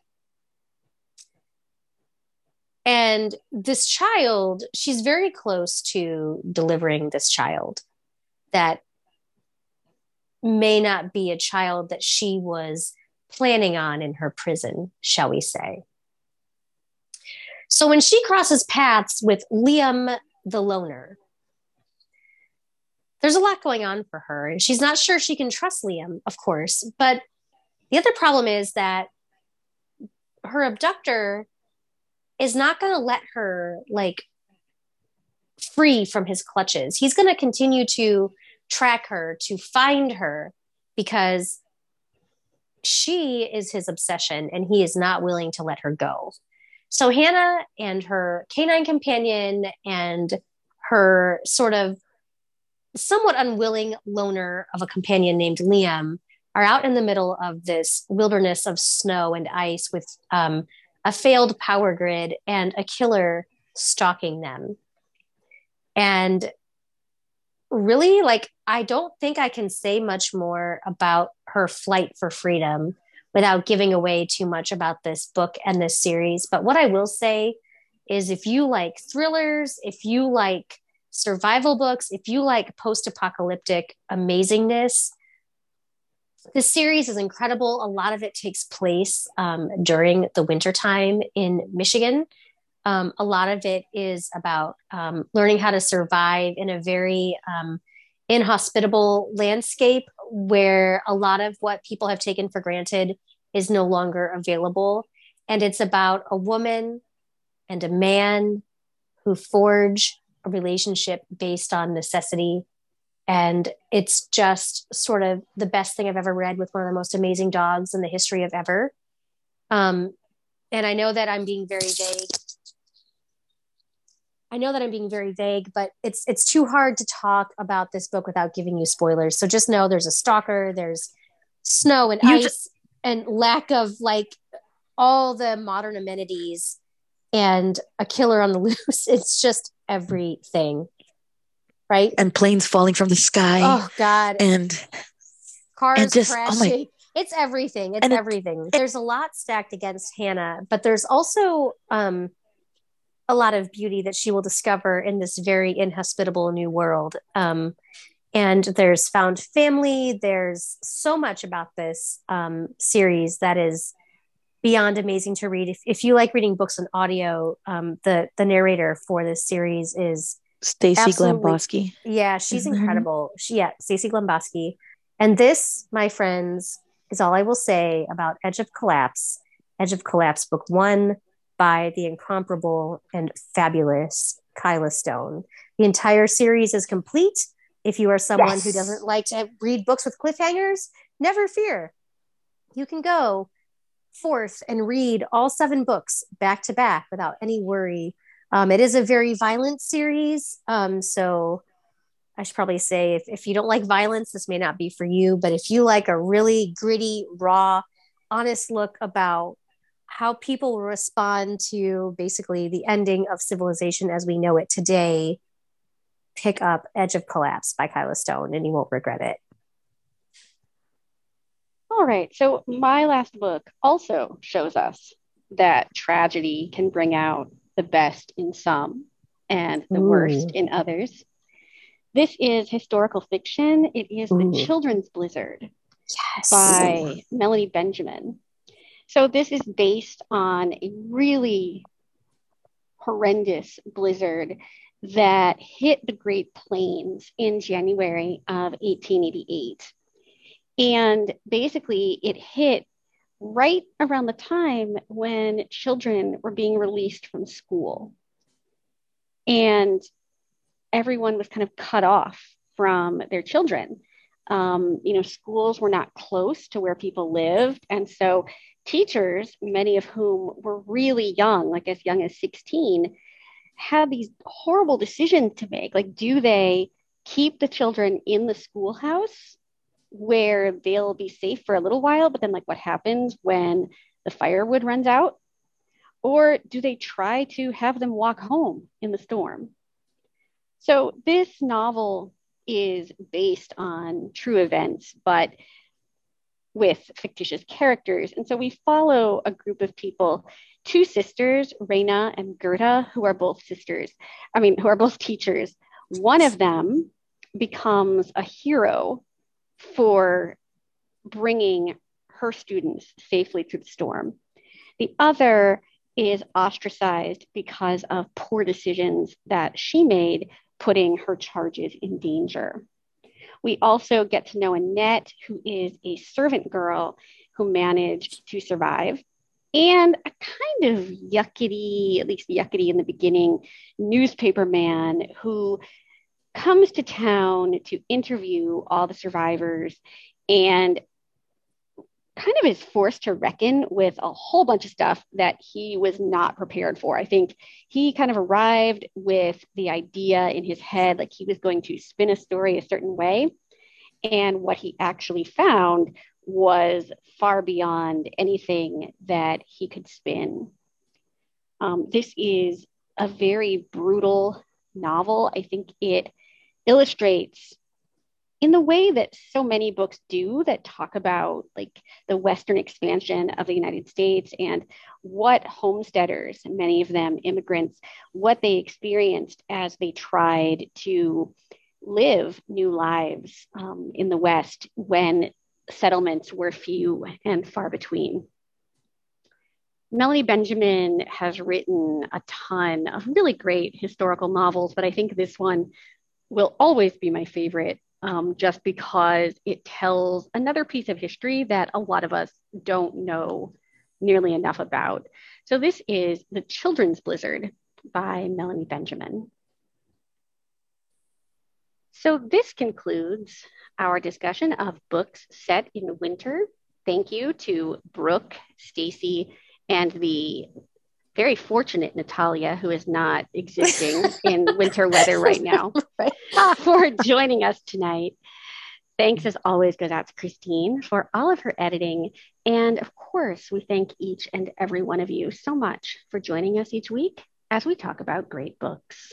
and this child, she's very close to delivering this child that may not be a child that she was planning on in her prison, shall we say. So when she crosses paths with Liam the loner, there's a lot going on for her, and she's not sure she can trust Liam, of course. But the other problem is that her abductor is not going to let her like free from his clutches. He's going to continue to track her, to find her, because she is his obsession and he is not willing to let her go. So Hannah and her canine companion and her sort of somewhat unwilling loner of a companion named Liam are out in the middle of this wilderness of snow and ice with um, a failed power grid and a killer stalking them. And really, like, I don't think I can say much more about her flight for freedom without giving away too much about this book and this series. But what I will say is if you like thrillers, if you like survival books, if you like post apocalyptic amazingness, this series is incredible. A lot of it takes place um, during the wintertime in Michigan. Um, a lot of it is about um, learning how to survive in a very um, inhospitable landscape where a lot of what people have taken for granted is no longer available. And it's about a woman and a man who forge a relationship based on necessity and it's just sort of the best thing I've ever read with one of the most amazing dogs in the history of ever. Um, and I know that I'm being very vague. I know that I'm being very vague, but it's it's too hard to talk about this book without giving you spoilers. So just know there's a stalker, there's snow and you ice just- and lack of like all the modern amenities and a killer on the <laughs> loose. It's just everything right? And planes falling from the sky. Oh God! And cars and just, crashing. Oh my, it's everything. It's everything. It, there's a lot stacked against Hannah, but there's also um, a lot of beauty that she will discover in this very inhospitable new world. Um, and there's found family. There's so much about this um, series that is beyond amazing to read. If, if you like reading books on audio, um, the the narrator for this series is Stacy. Glemboski. yeah, she's name? incredible. She yeah, Stacy Glemboski. And this, my friends, is all I will say about Edge of Collapse. Edge of Collapse, book one by the incomparable and fabulous Kyla Stone. The entire series is complete. If you are someone who doesn't like to read books with cliffhangers, never fear. You can go forth and read all seven books back to back without any worry. Um, it is a very violent series. Um, so I should probably say if, if you don't like violence, this may not be for you. But if you like a really gritty, raw, honest look about how people respond to basically the ending of civilization as we know it today, pick up Edge of Collapse by Kyla Stone and you won't regret it. All right. So my last book also shows us that tragedy can bring out the best in some and the worst in others. This is historical fiction. It is Ooh. The Children's Blizzard Yes. by Melanie Benjamin. So this is based on a really horrendous blizzard that hit the Great Plains in January of 1888. And basically, it hit right around the time when children were being released from school. And everyone was kind of cut off from their children. Um, you know, schools were not close to where people lived. And so teachers, many of whom were really young, like as young as 16, had these horrible decisions to make. Like, do they keep the children in the schoolhouse where they'll be safe for a little while, but then, like, what happens when the firewood runs out? Or do they try to have them walk home in the storm? So, this novel is based on true events, but with fictitious characters. And so we follow a group of people, two sisters, Raina and Gerda, who are both sisters, I mean, who are both teachers. One of them becomes a hero for bringing her students safely through the storm. The other is ostracized because of poor decisions that she made, putting her charges in danger. We also get to know Annette, who is a servant girl who managed to survive, and a kind of yuckety, at least yuckety in the beginning, newspaper man who comes to town to interview all the survivors. And kind of is forced to reckon with a whole bunch of stuff that he was not prepared for. I think he kind of arrived with the idea in his head, like he was going to spin a story a certain way. And what he actually found was far beyond anything that he could spin. Um, this is a very brutal novel. I think it illustrates in the way that so many books do that talk about like the western expansion of the united states and what homesteaders many of them immigrants what they experienced as they tried to live new lives um, in the west when settlements were few and far between. Melanie Benjamin has written a ton of really great historical novels, but I think this one will always be my favorite um, just because it tells another piece of history that a lot of us don't know nearly enough about. So, this is The Children's Blizzard by Melanie Benjamin. So, this concludes our discussion of books set in winter. Thank you to Brooke, Stacy, and the very fortunate Natalia, who is not existing <laughs> in winter weather right now, <laughs> Right. Uh, for joining us tonight. Thanks as always goes out to Christine for all of her editing. And of course, we thank each and every one of you so much for joining us each week as we talk about great books.